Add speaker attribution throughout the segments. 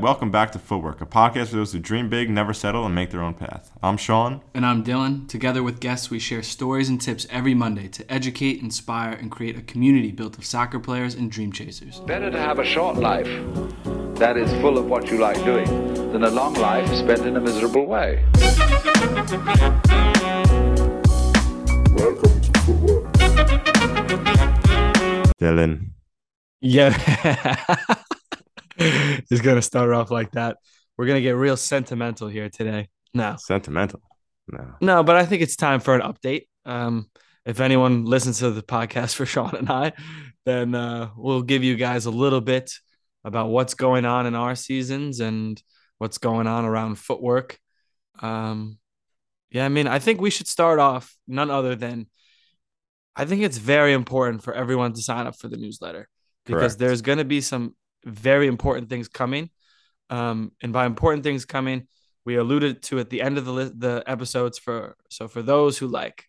Speaker 1: Welcome back to Footwork, a podcast for those who dream big, never settle, and make their own path. I'm Sean.
Speaker 2: And I'm Dylan. Together with guests, we share stories and tips every Monday to educate, inspire, and create a community built of soccer players and dream chasers.
Speaker 3: Better to have a short life that is full of what you like doing than a long life spent in a miserable way.
Speaker 4: Welcome to Footwork.
Speaker 1: Dylan.
Speaker 2: Yeah. He's going to start off like that. We're going to get real sentimental here today. No.
Speaker 1: Sentimental. No.
Speaker 2: No, but I think it's time for an update. Um, if anyone listens to the podcast for Sean and I, then uh, we'll give you guys a little bit about what's going on in our seasons and what's going on around footwork. Um, yeah, I mean, I think we should start off none other than I think it's very important for everyone to sign up for the newsletter because
Speaker 1: Correct.
Speaker 2: there's going to be some very important things coming. Um, and by important things coming, we alluded to at the end of the li- the episodes for so for those who like,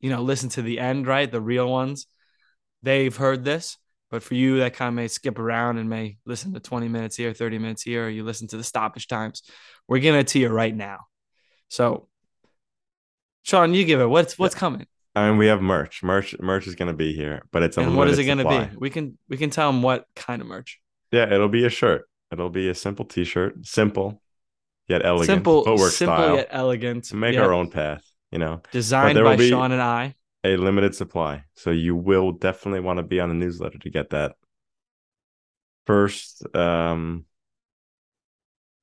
Speaker 2: you know, listen to the end, right, the real ones, they've heard this. But for you that kind of may skip around and may listen to 20 minutes here, 30 minutes here, or you listen to the stoppage times, we're giving it to you right now. So, Sean, you give it. What's what's coming?
Speaker 1: I mean, we have merch. Merch, merch is going to be here, but it's a
Speaker 2: and what is it going to be? We can we can tell them what kind of merch.
Speaker 1: Yeah, it'll be a shirt. It'll be a simple T-shirt, simple yet elegant,
Speaker 2: simple,
Speaker 1: footwork
Speaker 2: simple
Speaker 1: style.
Speaker 2: yet elegant.
Speaker 1: make our own path. You know,
Speaker 2: Designed
Speaker 1: there
Speaker 2: by
Speaker 1: will be-
Speaker 2: Sean and I.
Speaker 1: a limited supply, so you will definitely want to be on the newsletter to get that first um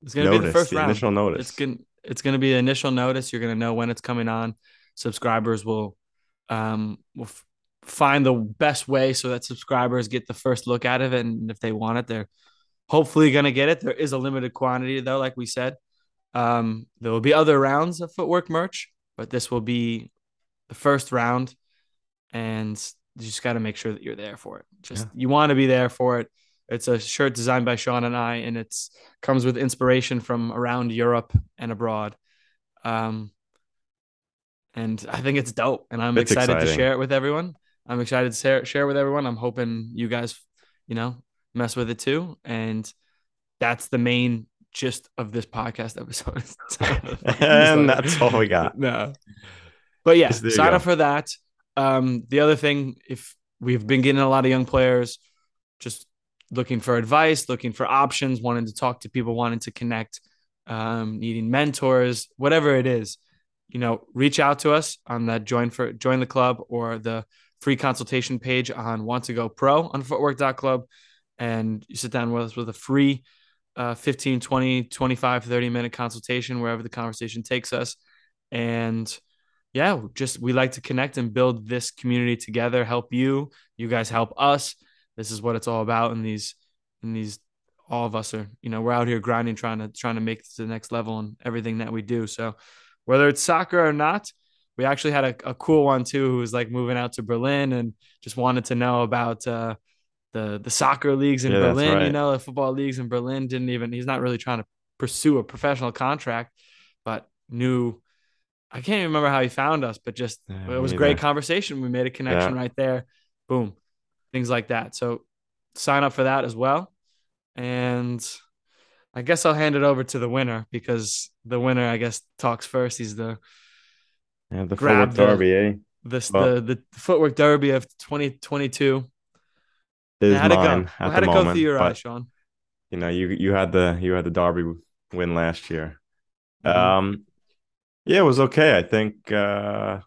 Speaker 2: It's going to
Speaker 1: notice,
Speaker 2: be the first
Speaker 1: the
Speaker 2: round.
Speaker 1: initial notice.
Speaker 2: It's going it's going to be the initial notice. You're going to know when it's coming on. Subscribers will um will f- find the best way so that subscribers get the first look at it, and if they want it, they're hopefully going to get it. There is a limited quantity though, like we said. Um, there will be other rounds of footwork merch, but this will be the first round, and you just got to make sure that you're there for it. Just you want to be there for it. It's a shirt designed by Sean and I, and it's comes with inspiration from around Europe and abroad. Um, and I think it's dope, and I'm
Speaker 1: It's
Speaker 2: excited to share it with everyone. I'm excited to share, share with everyone. I'm hoping you guys, you know, mess with it too. And that's the main gist of this podcast episode.
Speaker 1: and that's all we got.
Speaker 2: No. But yeah,
Speaker 1: Yes,
Speaker 2: sign
Speaker 1: go.
Speaker 2: up for that. Um, the other thing, if we've been getting a lot of young players just looking for advice, looking for options, wanting to talk to people, wanting to connect, um, needing mentors, whatever it is, you know, reach out to us on that join for join the club or the free consultation page on want to go pro on footwork.club and you sit down with us with a free uh, 15 20 25 30 minute consultation wherever the conversation takes us. And yeah just we like to connect and build this community together help you you guys help us. This is what it's all about. In these in these all of us are you know we're out here grinding trying to trying to make it to the next level and everything that we do. So whether it's soccer or not we actually had a, a cool one too who was like moving out to berlin and just wanted to know about uh the the soccer leagues in
Speaker 1: Yeah,
Speaker 2: berlin you know the football leagues in berlin didn't even he's not really trying to pursue a professional contract but knew I can't even remember how he found us, but just
Speaker 1: Yeah,
Speaker 2: it was a great conversation. We made a connection right there. Boom. Things like that. So sign up for that as well. And I guess I'll hand it over to the winner because the winner, I guess, talks first. He's the
Speaker 1: Yeah, the footwork derby, eh?
Speaker 2: this
Speaker 1: Well-
Speaker 2: the the footwork derby of 2022.
Speaker 1: Is
Speaker 2: How'd it go?
Speaker 1: mine at
Speaker 2: how'd
Speaker 1: the
Speaker 2: it go through your eyes, Sean?
Speaker 1: You know, you you had the you had the derby win last year.
Speaker 2: Mhm.
Speaker 1: Um, yeah, it was okay. I think uh,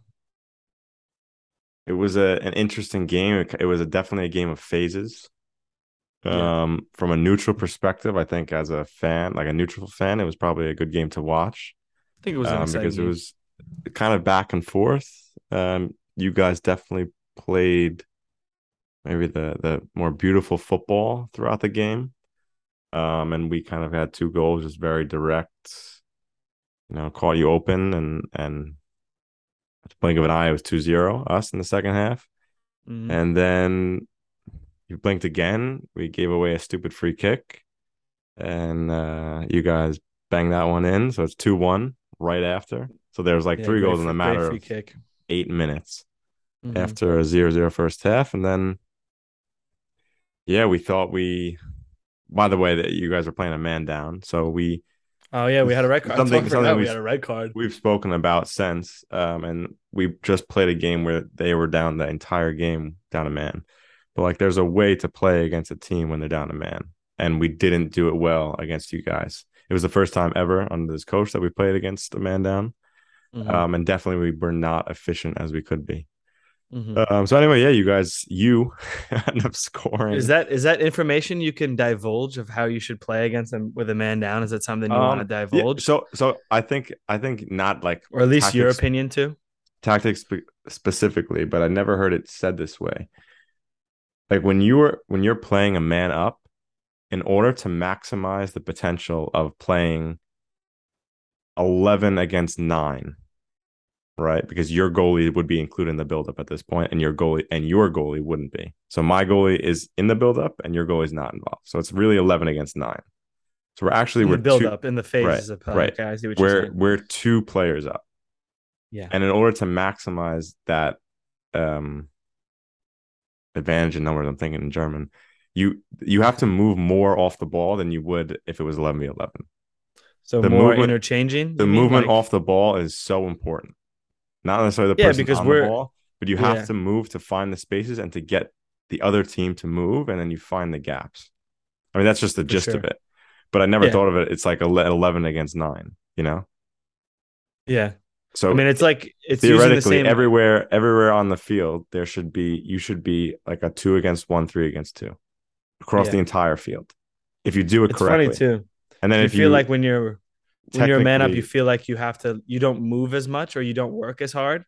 Speaker 1: it was a an interesting game. It, it was a, definitely a game of phases.
Speaker 2: Yeah.
Speaker 1: Um, from a neutral perspective, I think as a fan, like a neutral fan, it was probably a good game to watch.
Speaker 2: I think it was
Speaker 1: um, because it was kind of back and forth. Um, you guys definitely played maybe the the more beautiful football throughout the game. Um, and we kind of had two goals, just very direct. You know, caught you open, and and at the blink of an eye, it was 2-0 us in the second half.
Speaker 2: Mhm.
Speaker 1: And then you blinked again. We gave away a stupid free kick, and uh, you guys banged that one in. So it's two one right after. So there was like
Speaker 2: Yeah,
Speaker 1: three goals in
Speaker 2: free-
Speaker 1: a
Speaker 2: great
Speaker 1: matter of
Speaker 2: kick.
Speaker 1: eight minutes
Speaker 2: Mhm.
Speaker 1: after a 0-0 first half, and then yeah, we thought we by the way, that you guys were playing a man down, so we
Speaker 2: Oh yeah, we had a red card.
Speaker 1: Something-
Speaker 2: Something, we- had a red card.
Speaker 1: we've spoken about since, um, and we just played a game where they were down the entire game down a man. But like, there's a way to play against a team when they're down a man, and we didn't do it well against you guys. It was the first time ever under this coach that we played against a man down,
Speaker 2: Mhm,
Speaker 1: um, and definitely we were not efficient as we could be.
Speaker 2: mhm.
Speaker 1: Um, so anyway, yeah, you guys, you end up scoring.
Speaker 2: Is that is that information you can divulge of how you should play against them with a man down? Is that something you want to
Speaker 1: Um, Yeah,
Speaker 2: divulge,
Speaker 1: so so I think I think not like
Speaker 2: or at least your opinion too?
Speaker 1: tactics spe- specifically, but I never heard it said this way. Like when you were when you're playing a man up, in order to maximize the potential of playing eleven against nine, right? Because your goalie would be included in the buildup at this point, and your goalie and your goalie wouldn't be. So my goalie is in the buildup, and your goalie is not involved. So it's really eleven against nine. So we're actually
Speaker 2: In
Speaker 1: we're
Speaker 2: the build
Speaker 1: two,
Speaker 2: up in the phases of play.
Speaker 1: right.
Speaker 2: Okay, I see what you're
Speaker 1: we're we're two players up.
Speaker 2: Yeah.
Speaker 1: And in order to maximize that um advantage in numbers, I'm thinking in German, you you have to move more off the ball than you would if it was 11 v 11.
Speaker 2: So
Speaker 1: the
Speaker 2: more
Speaker 1: movement-
Speaker 2: interchanging.
Speaker 1: The movement
Speaker 2: Like-
Speaker 1: off the ball is so important. Not necessarily the
Speaker 2: Yeah,
Speaker 1: person
Speaker 2: because
Speaker 1: on
Speaker 2: we're-
Speaker 1: the ball, but you have
Speaker 2: yeah.
Speaker 1: to move to find the spaces and to get the other team to move, and then you find the gaps. I mean, that's just the gist of it. But I never
Speaker 2: Yeah.
Speaker 1: thought of it. It's like 11 against nine, you know?
Speaker 2: Yeah.
Speaker 1: So
Speaker 2: I mean, it's like it's the
Speaker 1: theoretically
Speaker 2: same.
Speaker 1: everywhere everywhere on the field there should be you should be like a two against one three against two across
Speaker 2: Yeah.
Speaker 1: the entire field if you do it
Speaker 2: it's
Speaker 1: correctly
Speaker 2: funny too.
Speaker 1: and then
Speaker 2: you
Speaker 1: if
Speaker 2: feel
Speaker 1: you feel
Speaker 2: like when you're when you're a man up, you feel like you have to you don't move as much or you don't work as hard.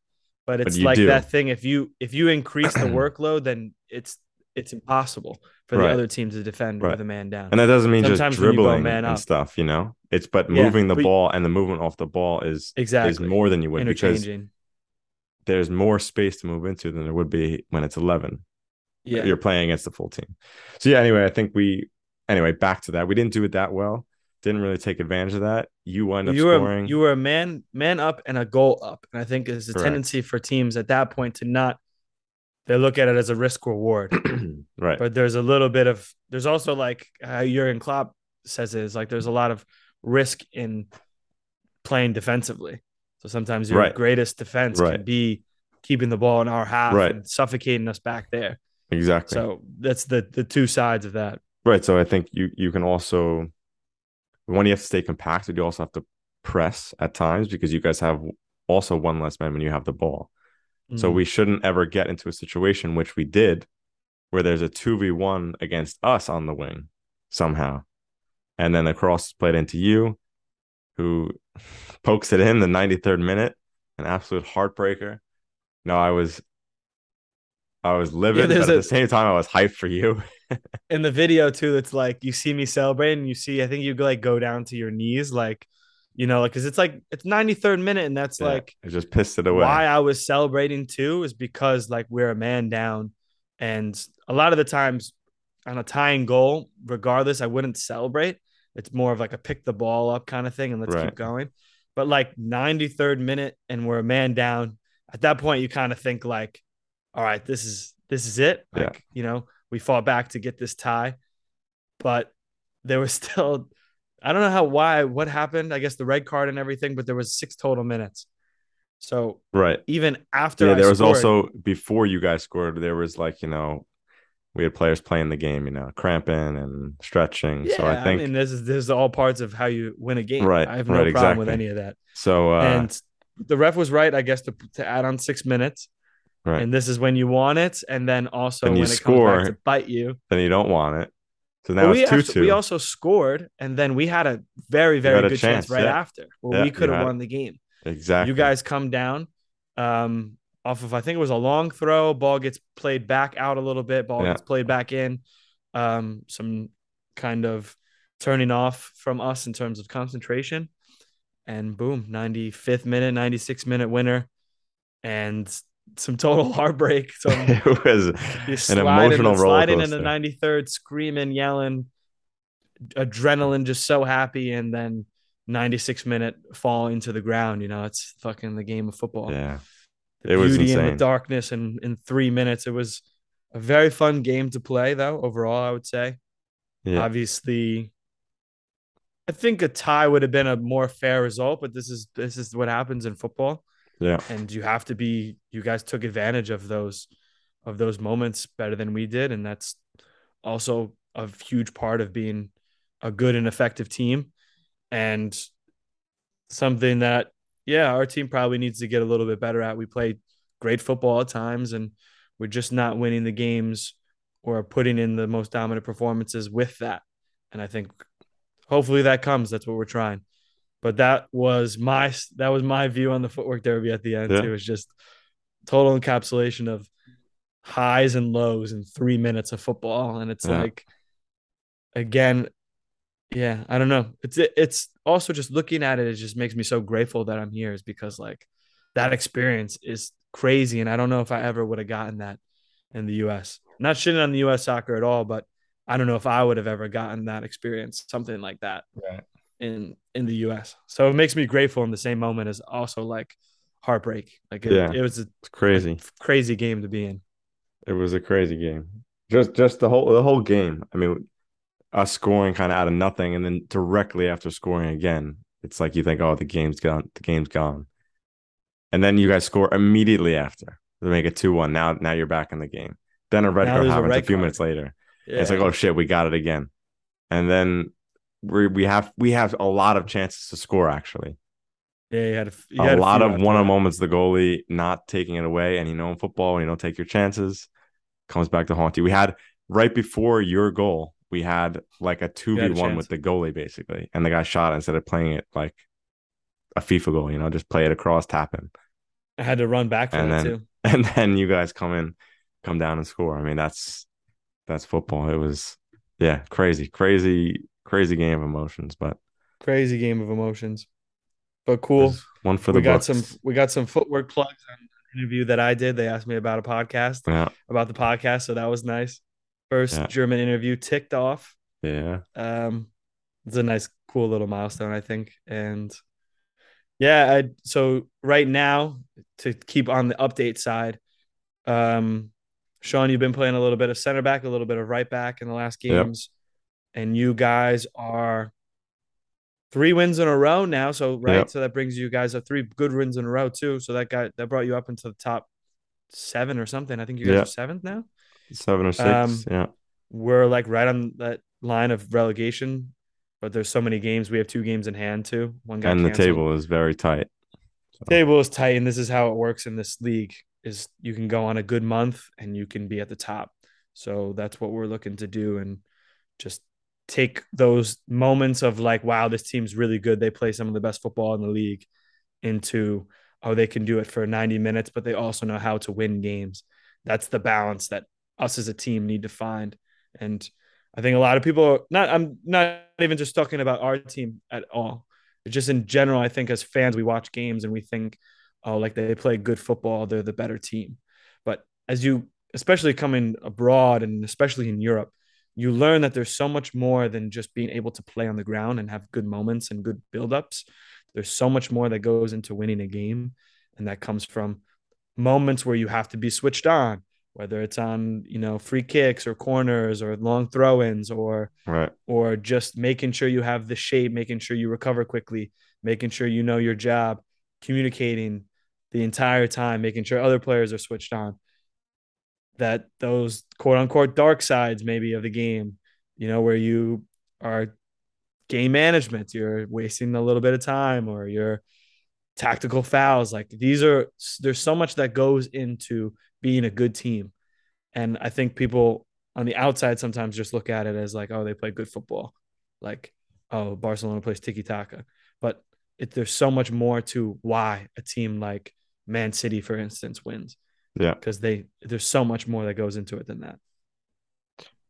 Speaker 2: But it's
Speaker 1: you
Speaker 2: like
Speaker 1: do.
Speaker 2: that thing. If you if you increase the workload, then it's it's impossible for the
Speaker 1: Right.
Speaker 2: other team to defend
Speaker 1: Right.
Speaker 2: with a man down.
Speaker 1: and that doesn't mean just
Speaker 2: Sometimes go
Speaker 1: dribbling
Speaker 2: man
Speaker 1: and
Speaker 2: up.
Speaker 1: stuff you know it's but
Speaker 2: Yeah,
Speaker 1: moving the
Speaker 2: but-
Speaker 1: ball and the movement off the ball is
Speaker 2: exactly.
Speaker 1: is more than you would because there's more space to move into than there would be when it's 11
Speaker 2: Yeah.
Speaker 1: you're playing against the full team. So yeah, anyway, I think we anyway, back to that. We didn't do it that well. Didn't really take advantage of that. You wind up
Speaker 2: you were
Speaker 1: scoring.
Speaker 2: you were a man man up and a goal up, and I think there's a
Speaker 1: Correct.
Speaker 2: tendency for teams at that point to not they look at it as a risk reward.
Speaker 1: right.
Speaker 2: but there's a little bit of there's also like how Jurgen Klopp says it is like there's a lot of risk in playing defensively. So sometimes your
Speaker 1: Right.
Speaker 2: greatest defense can be keeping the ball in our half
Speaker 1: Right.
Speaker 2: and suffocating us back there.
Speaker 1: exactly.
Speaker 2: So that's the the two sides of that.
Speaker 1: right. So I think you you can also when you have to stay compact, but you also have to press at times because you guys have also one less man when you have the ball. So
Speaker 2: Mhm.
Speaker 1: we shouldn't ever get into a situation which we did where there's a 2v1 against us on the wing somehow. And then the cross is played into you, who pokes it in the 93rd minute, an absolute heartbreaker. No, I was I was livid,
Speaker 2: there's
Speaker 1: but at
Speaker 2: a-
Speaker 1: the same time I was hyped for you.
Speaker 2: in the video too, it's like you see me celebrating, you see I think you like go down to your knees, like you know, like because it's like it's 93rd minute, and that's
Speaker 1: Yeah,
Speaker 2: like
Speaker 1: I just pissed it away.
Speaker 2: why I was celebrating too is because like we're a man down, and a lot of the times on a tying goal, regardless, I wouldn't celebrate. It's more of like a pick the ball up kind of thing and let's
Speaker 1: Right.
Speaker 2: keep going. But like 93rd minute and we're a man down. At that point, you kind of think like, all right, this is this is it.
Speaker 1: Yeah.
Speaker 2: You know, we fought back to get this tie. But there was still I don't know how why what happened. I guess the red card and everything, but there was six total minutes. So
Speaker 1: Right.
Speaker 2: even after
Speaker 1: Yeah,
Speaker 2: I
Speaker 1: there was
Speaker 2: scored-
Speaker 1: also before you guys scored, there was like, you know, we had players playing the game, you know, cramping and stretching.
Speaker 2: Yeah,
Speaker 1: so I think
Speaker 2: mean, this is this is all parts of how you win a game.
Speaker 1: Right,
Speaker 2: I have no
Speaker 1: right,
Speaker 2: problem with any of that.
Speaker 1: so uh
Speaker 2: and the ref was right, I guess, to to add on six minutes.
Speaker 1: Right.
Speaker 2: And this is when you want it, and then also when it
Speaker 1: score,
Speaker 2: comes back to bite you.
Speaker 1: then you don't want it. So now
Speaker 2: But we
Speaker 1: it's two two.
Speaker 2: we also scored, and then we had a very very good chance,
Speaker 1: chance,
Speaker 2: right
Speaker 1: yeah.
Speaker 2: after where
Speaker 1: Yeah,
Speaker 2: we could have won
Speaker 1: it.
Speaker 2: the game.
Speaker 1: exactly.
Speaker 2: You guys come down um, off of I think it was a long throw. Ball gets played back out a little bit. Ball
Speaker 1: Yeah.
Speaker 2: gets played back in. Um, some kind of turning off from us in terms of concentration, and boom, 95th minute, 96th minute winner, and some total heartbreak. Some
Speaker 1: it was an emotional roller
Speaker 2: sliding in the 93rd, screaming, yelling, adrenaline, just so happy, and then 96 minute fall into the ground. You know, it's fucking the game of football.
Speaker 1: Yeah.
Speaker 2: The
Speaker 1: It was
Speaker 2: beauty in the darkness, and in three minutes, it was a very fun game to play. Though overall, I would say
Speaker 1: Yeah.
Speaker 2: Obviously, I think a tie would have been a more fair result, but this is this is what happens in football,
Speaker 1: Yeah.
Speaker 2: and you have to be. You guys took advantage of those of those moments better than we did, and that's also a huge part of being a good and effective team, and something that yeah, our team probably needs to get a little bit better at. We play great football at times, and we're just not winning the games or putting in the most dominant performances with that. And I think hopefully that comes. That's what we're trying. But that was my that was my view on the footwork derby at the end.
Speaker 1: Yeah.
Speaker 2: It was just total encapsulation of highs and lows in three minutes of football. And it's
Speaker 1: Yeah.
Speaker 2: like again, yeah, I don't know. It's it's also just looking at it, it just makes me so grateful that I'm here, is because like that experience is crazy. And I don't know if I ever would have gotten that in the US. Not shitting on the US soccer at all, but I don't know if I would have ever gotten that experience, something like that
Speaker 1: Right.
Speaker 2: In in the US. So it makes me grateful in the same moment as also like heartbreak. Like it,
Speaker 1: Yeah.
Speaker 2: it was a
Speaker 1: crazy.
Speaker 2: crazy game to be in.
Speaker 1: It was a crazy game. Just just the whole the whole game. I mean, us scoring kind of out of nothing, and then directly after scoring again, it's like you think, oh, the game's gone. The game's gone. And then you guys score immediately after to make it two one. Now now you're back in the game. Then a red
Speaker 2: Now
Speaker 1: card
Speaker 2: there's a
Speaker 1: happens a, few
Speaker 2: card.
Speaker 1: minutes later.
Speaker 2: Yeah.
Speaker 1: It's like, oh shit, we got it again. And then we we have we have a lot of chances to score actually.
Speaker 2: yeah, you had a, you had
Speaker 1: lot
Speaker 2: few
Speaker 1: of one on moments the goalie not taking it away and you know in football when you don't take your chances comes back to haunt you. We had right before your goal we had like a 2v1 with the goalie basically and the guy shot it instead of playing it like a FIFA goal you know just play it across tap him.
Speaker 2: I had to run back for
Speaker 1: And
Speaker 2: that
Speaker 1: then-
Speaker 2: too.
Speaker 1: and then you guys come in come down and score. I mean that's that's football. It was yeah crazy crazy crazy game of emotions but
Speaker 2: Crazy game of emotions. But cool.
Speaker 1: one for the
Speaker 2: we got
Speaker 1: books.
Speaker 2: some we got some footwork plugs on an interview that I did. They asked me about a podcast,
Speaker 1: yeah
Speaker 2: about the podcast, so that was nice. First
Speaker 1: Yeah.
Speaker 2: German interview ticked off.
Speaker 1: yeah
Speaker 2: Um, it's a nice, cool little milestone, I think. And yeah, I so right now to keep on the update side, um, Sean, you've been playing a little bit of center back, a little bit of right back in the last games, and you guys are three wins in a row now. So right,
Speaker 1: Yep.
Speaker 2: so that brings you guys up three good wins in a row too. So that got that brought you up into the top seven or something. I think you guys
Speaker 1: Yeah.
Speaker 2: are seventh now
Speaker 1: seven or six
Speaker 2: Um,
Speaker 1: yeah
Speaker 2: we're like right on that line of relegation, but there's so many games. We have two games in hand too. One got
Speaker 1: and the
Speaker 2: canceled.
Speaker 1: table is very tight.
Speaker 2: table is tight, and this is how it works in this league: is you can go on a good month and you can be at the top. So that's what we're looking to do, and just take those moments of like, wow, this team's really good. They play some of the best football in the league, into oh, they can do it for 90 minutes, but they also know how to win games. That's the balance that us as a team need to find. And I think a lot of people not I'm not even just talking about our team at all. Just in general, I think as fans, we watch games and we think, oh, like they play good football, they're the better team. But as you, especially coming abroad and especially in Europe, you learn that there's so much more than just being able to play on the ground and have good moments and good buildups. There's so much more that goes into winning a game, and that comes from moments where you have to be switched on, whether it's on you know free kicks or corners or long throw-ins or
Speaker 1: Right.
Speaker 2: or just making sure you have the shape, making sure you recover quickly, making sure you know your job, communicating the entire time, making sure other players are switched on. That those quote unquote dark sides, maybe, of the game, you know, where you are game management, you're wasting a little bit of time or you're tactical fouls. Like these are, there's so much that goes into being a good team. And I think people on the outside sometimes just look at it as like, oh, they play good football. Like, oh, Barcelona plays tiki taka. But it, there's so much more to why a team like Man City, for instance, wins.
Speaker 1: Yeah.
Speaker 2: Because they there's so much more that goes into it than that.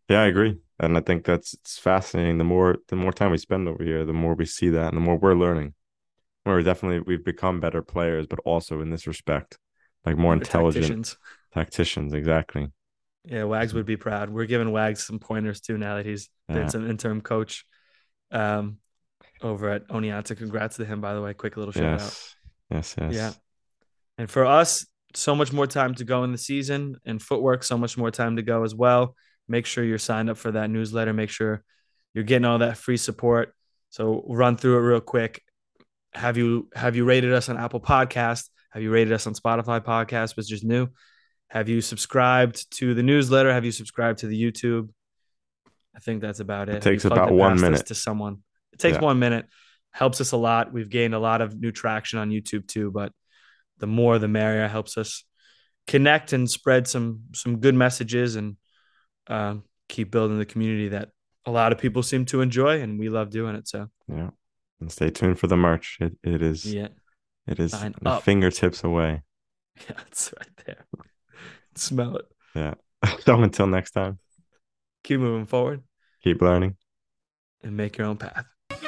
Speaker 1: Yeah, I agree. And I think that's it's fascinating. The more the more time we spend over here, the more we see that and the more we're learning. We're definitely we've become better players, but also in this respect, like more
Speaker 2: We're
Speaker 1: intelligent
Speaker 2: tacticians.
Speaker 1: tacticians. Exactly.
Speaker 2: Yeah, Wags would be proud. We're giving Wags some pointers too now that he's
Speaker 1: Yeah.
Speaker 2: been an interim coach um, over at Oneonta. Congrats to him, by the way. Quick little shout out.
Speaker 1: Yes. Yes, yes.
Speaker 2: Yeah. And for us, so much more time to go in the season and footwork, so much more time to go as well. Make sure you're signed up for that newsletter. Make sure You're getting all that free support. So run through it real quick. Have you have you rated us on Apple Podcast? Have you rated us on Spotify Podcast, which is new? Have you subscribed to the newsletter? Have you subscribed to the YouTube? I think that's about it.
Speaker 1: It takes
Speaker 2: Have you plugged
Speaker 1: about one minute.
Speaker 2: to someone. It takes
Speaker 1: Yeah.
Speaker 2: one minute. Helps us a lot. We've gained a lot of new traction on YouTube too, but the more the merrier helps us connect and spread some some good messages and um, keep building the community that a lot of people seem to enjoy and we love doing it. So
Speaker 1: Yeah. And stay tuned for the merch. It it is
Speaker 2: yeah,
Speaker 1: it is
Speaker 2: Sign
Speaker 1: a
Speaker 2: up.
Speaker 1: fingertips away.
Speaker 2: yeah, it's right there. Smell it. Yeah.
Speaker 1: So until next time,
Speaker 2: Keep moving forward
Speaker 1: keep learning.
Speaker 2: and make your own path.